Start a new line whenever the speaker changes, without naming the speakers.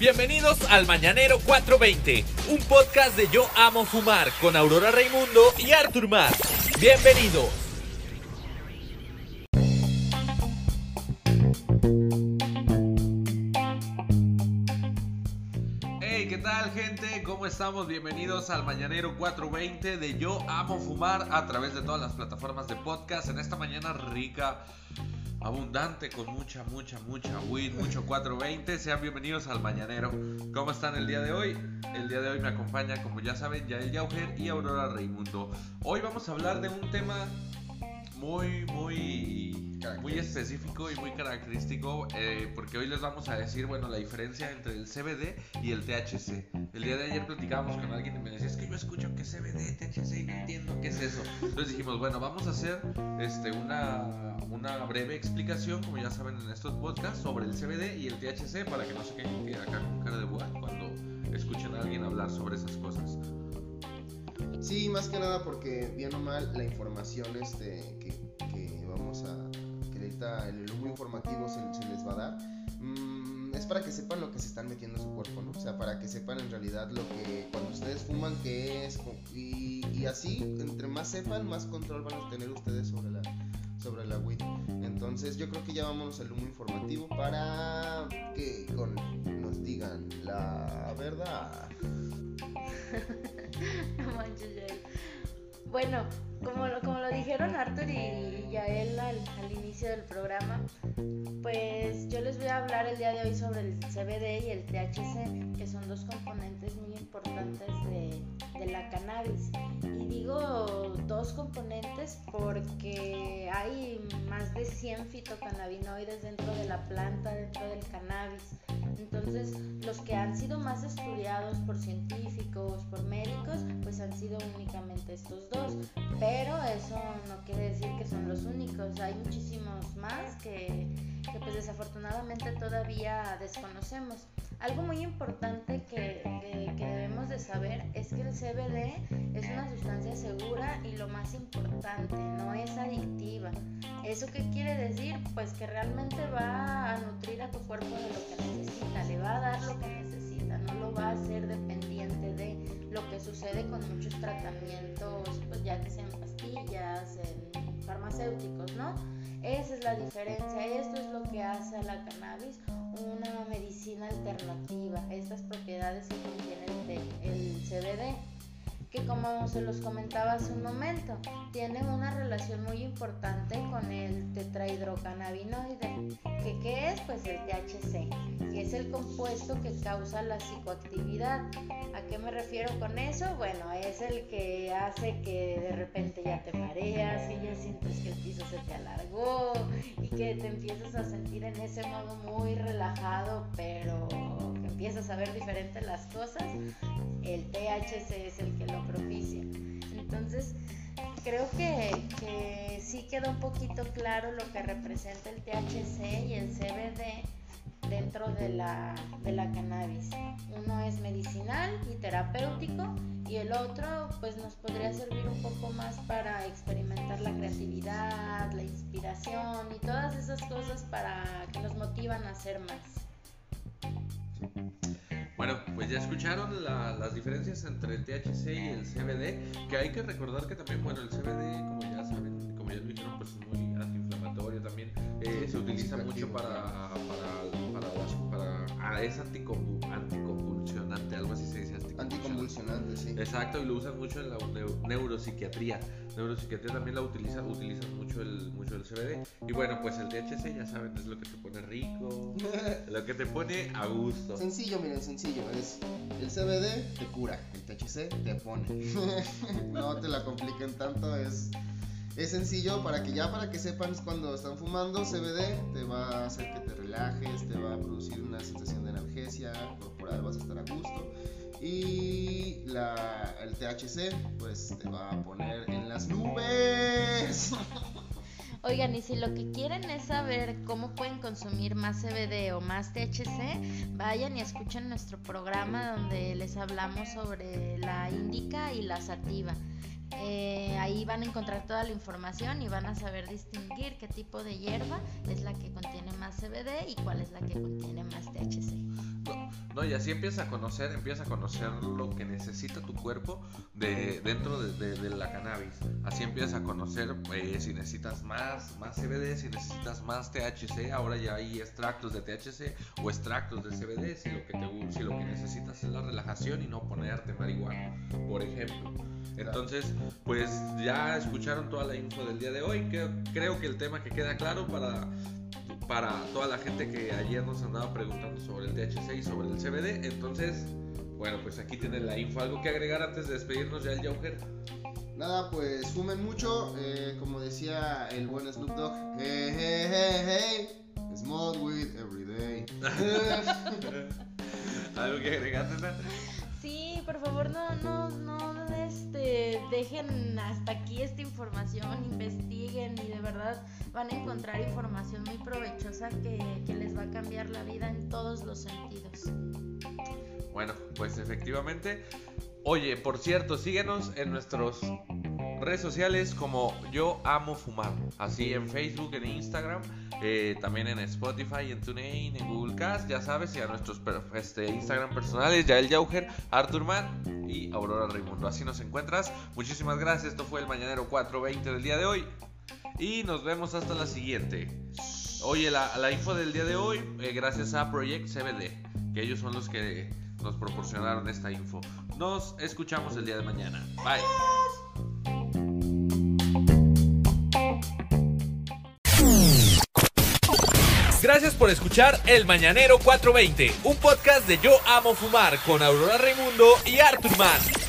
Bienvenidos al Mañanero 420, un podcast de Yo Amo Fumar con Aurora Raimundo y Artur Mar. Bienvenidos. Hey, ¿qué tal gente? ¿Cómo estamos? Bienvenidos al Mañanero 420 de Yo Amo Fumar a través de todas las plataformas de podcast en esta mañana rica abundante con mucha, mucha, mucha weed, mucho 420. Sean bienvenidos al Mañanero. ¿Cómo están el día de hoy? El día de hoy me acompaña, como ya saben, Yael Yauger y Aurora Raimundo. Hoy vamos a hablar de un tema muy, muy muy específico y muy característico eh, porque hoy les vamos a decir, bueno, la diferencia entre el CBD y el THC. El día de ayer platicábamos con alguien y me decía, es que yo escucho que CBD, THC es eso. Entonces dijimos, bueno, vamos a hacer este, una, una breve explicación, como ya saben en estos podcasts, sobre el CBD y el THC para que no se queden acá con cara de boa cuando escuchen a alguien hablar sobre esas cosas.
Sí, más que nada porque bien o mal la información este, que, que vamos a el humo informativo se, les va a dar, mm, es para que sepan lo que se están metiendo en su cuerpo, ¿no? O sea, para que sepan en realidad lo que cuando ustedes fuman, qué es, y, así, entre más sepan, más control van a tener ustedes sobre la, sobre la weed. Entonces yo creo que ya vámonos al humo informativo para que nos digan la verdad.
Bueno, como como lo dijeron Arthur y Yael al, al, inicio del programa, pues yo les voy a hablar el día de hoy sobre el CBD y el THC, que son dos componentes muy importantes de, de la cannabis. Y digo dos componentes porque hay más de 100 fitocannabinoides dentro de la planta, dentro del cannabis. Entonces, los que han sido más estudiados por científicos, por médicos, pues han sido únicamente estos dos. Pero eso no quiere decir que son los únicos. Hay muchísimos más que, pues desafortunadamente todavía desconocemos. Algo muy importante que, que, debemos de saber es que el CBD es una sustancia segura y lo más importante, no es adictiva. ¿Eso qué quiere decir? Pues que realmente va a nutrir a tu cuerpo de lo que necesita, le va a dar lo que necesita, no lo va a hacer dependiente de lo que sucede con muchos tratamientos, pues ya que sean pastillas, en farmacéuticos, ¿no? Esa es la diferencia, esto es lo que hace a la cannabis una medicina alternativa, estas propiedades que contiene el, el CBD como se los comentaba hace un momento, tiene una relación muy importante con el tetrahidrocannabinoide, que ¿qué es? Pues el THC, que es el compuesto que causa la psicoactividad. ¿A qué me refiero con eso? Bueno, es el que hace que de repente ya te mareas y ya sientes que el piso se te alargó y que te empiezas a sentir en ese modo muy relajado, pero empiezas a ver diferente las cosas. El THC es el que lo propicia. Entonces, creo que, que sí queda un poquito claro lo que representa el THC y el CBD dentro de la, de la cannabis. Uno es medicinal y terapéutico y el otro pues nos podría servir un poco más para experimentar la creatividad, la inspiración y todas esas cosas para que nos motivan a hacer más.
Ya escucharon las diferencias entre el THC y el CBD, que hay que recordar que también, bueno, el CBD, como ya saben, como ya lo dijeron, pues es muy antiinflamatorio también, eh, se utiliza mucho para, para, para, para, ah, es anticonvulsionante, algo así se dice.
Anticonvulsionante, sí.
Exacto, y lo usan mucho en la neuropsiquiatría. Neuropsiquiatría también la utiliza, utilizan mucho el, mucho el CBD. Y bueno, pues el THC, ya saben, es lo que te pone rico, lo que te pone a gusto.
Sencillo, miren, sencillo. Es el CBD te cura, el THC te pone. no te la compliquen tanto, es es sencillo para que ya para que sepan cuando están fumando CBD te va a hacer que te te va a producir una sensación de analgesia corporal, vas a estar a gusto. Y la, el THC pues te va a poner en las nubes.
Oigan, y si lo que quieren es saber cómo pueden consumir más CBD o más THC, vayan y escuchen nuestro programa donde les hablamos sobre la indica y la sativa. Eh, ahí van a encontrar toda la información y van a saber distinguir qué tipo de hierba es la que contiene más CBD y cuál es la que contiene más THC.
No, ¿no? Y así empieza a conocer, empieza a conocer lo que necesita tu cuerpo de, dentro de, la cannabis. Así empieza a conocer eh, si necesitas más, más CBD, si necesitas más THC. Ahora ya hay extractos de THC o extractos de CBD si lo que, te, si lo que necesitas es la relajación y no ponerte marihuana, por ejemplo. Entonces, pues ya escucharon toda la info del día de hoy. Creo que el tema que queda claro para para toda la gente que ayer nos andaba preguntando sobre el THC y sobre el CBD. Entonces, bueno, pues aquí tienen la info. ¿Algo que agregar antes de despedirnos ya el Joker?
Nada, pues fumen mucho, eh, como decía el buen Snoop Dogg. Hey, hey, hey, hey, smoke weed every day.
¿Algo que agregar, Nena?
Sí, por favor, no, no, no, dejen hasta aquí esta información, investiguen y de verdad van a encontrar información muy provechosa que, que les va a cambiar la vida en todos los sentidos.
Bueno, pues efectivamente. Oye, por cierto, síguenos en nuestros redes sociales como Yo Amo Fumar. Así en Facebook, en Instagram, eh, también en Spotify, en TuneIn, en Google Cast, ya sabes, y a nuestros este, Instagram personales, Yael Yauger, Arthur Mann y Aurora Raimundo. Así nos encuentras. Muchísimas gracias. Esto fue el Mañanero 420 del día de hoy. Y nos vemos hasta la siguiente. Oye, la, info del día de hoy, eh, gracias a Project CBD, que ellos son los que nos proporcionaron esta info. Nos escuchamos el día de mañana. Bye. Gracias por escuchar El Mañanero 420, un podcast de Yo Amo Fumar con Aurora Raimundo y Arthur Mann.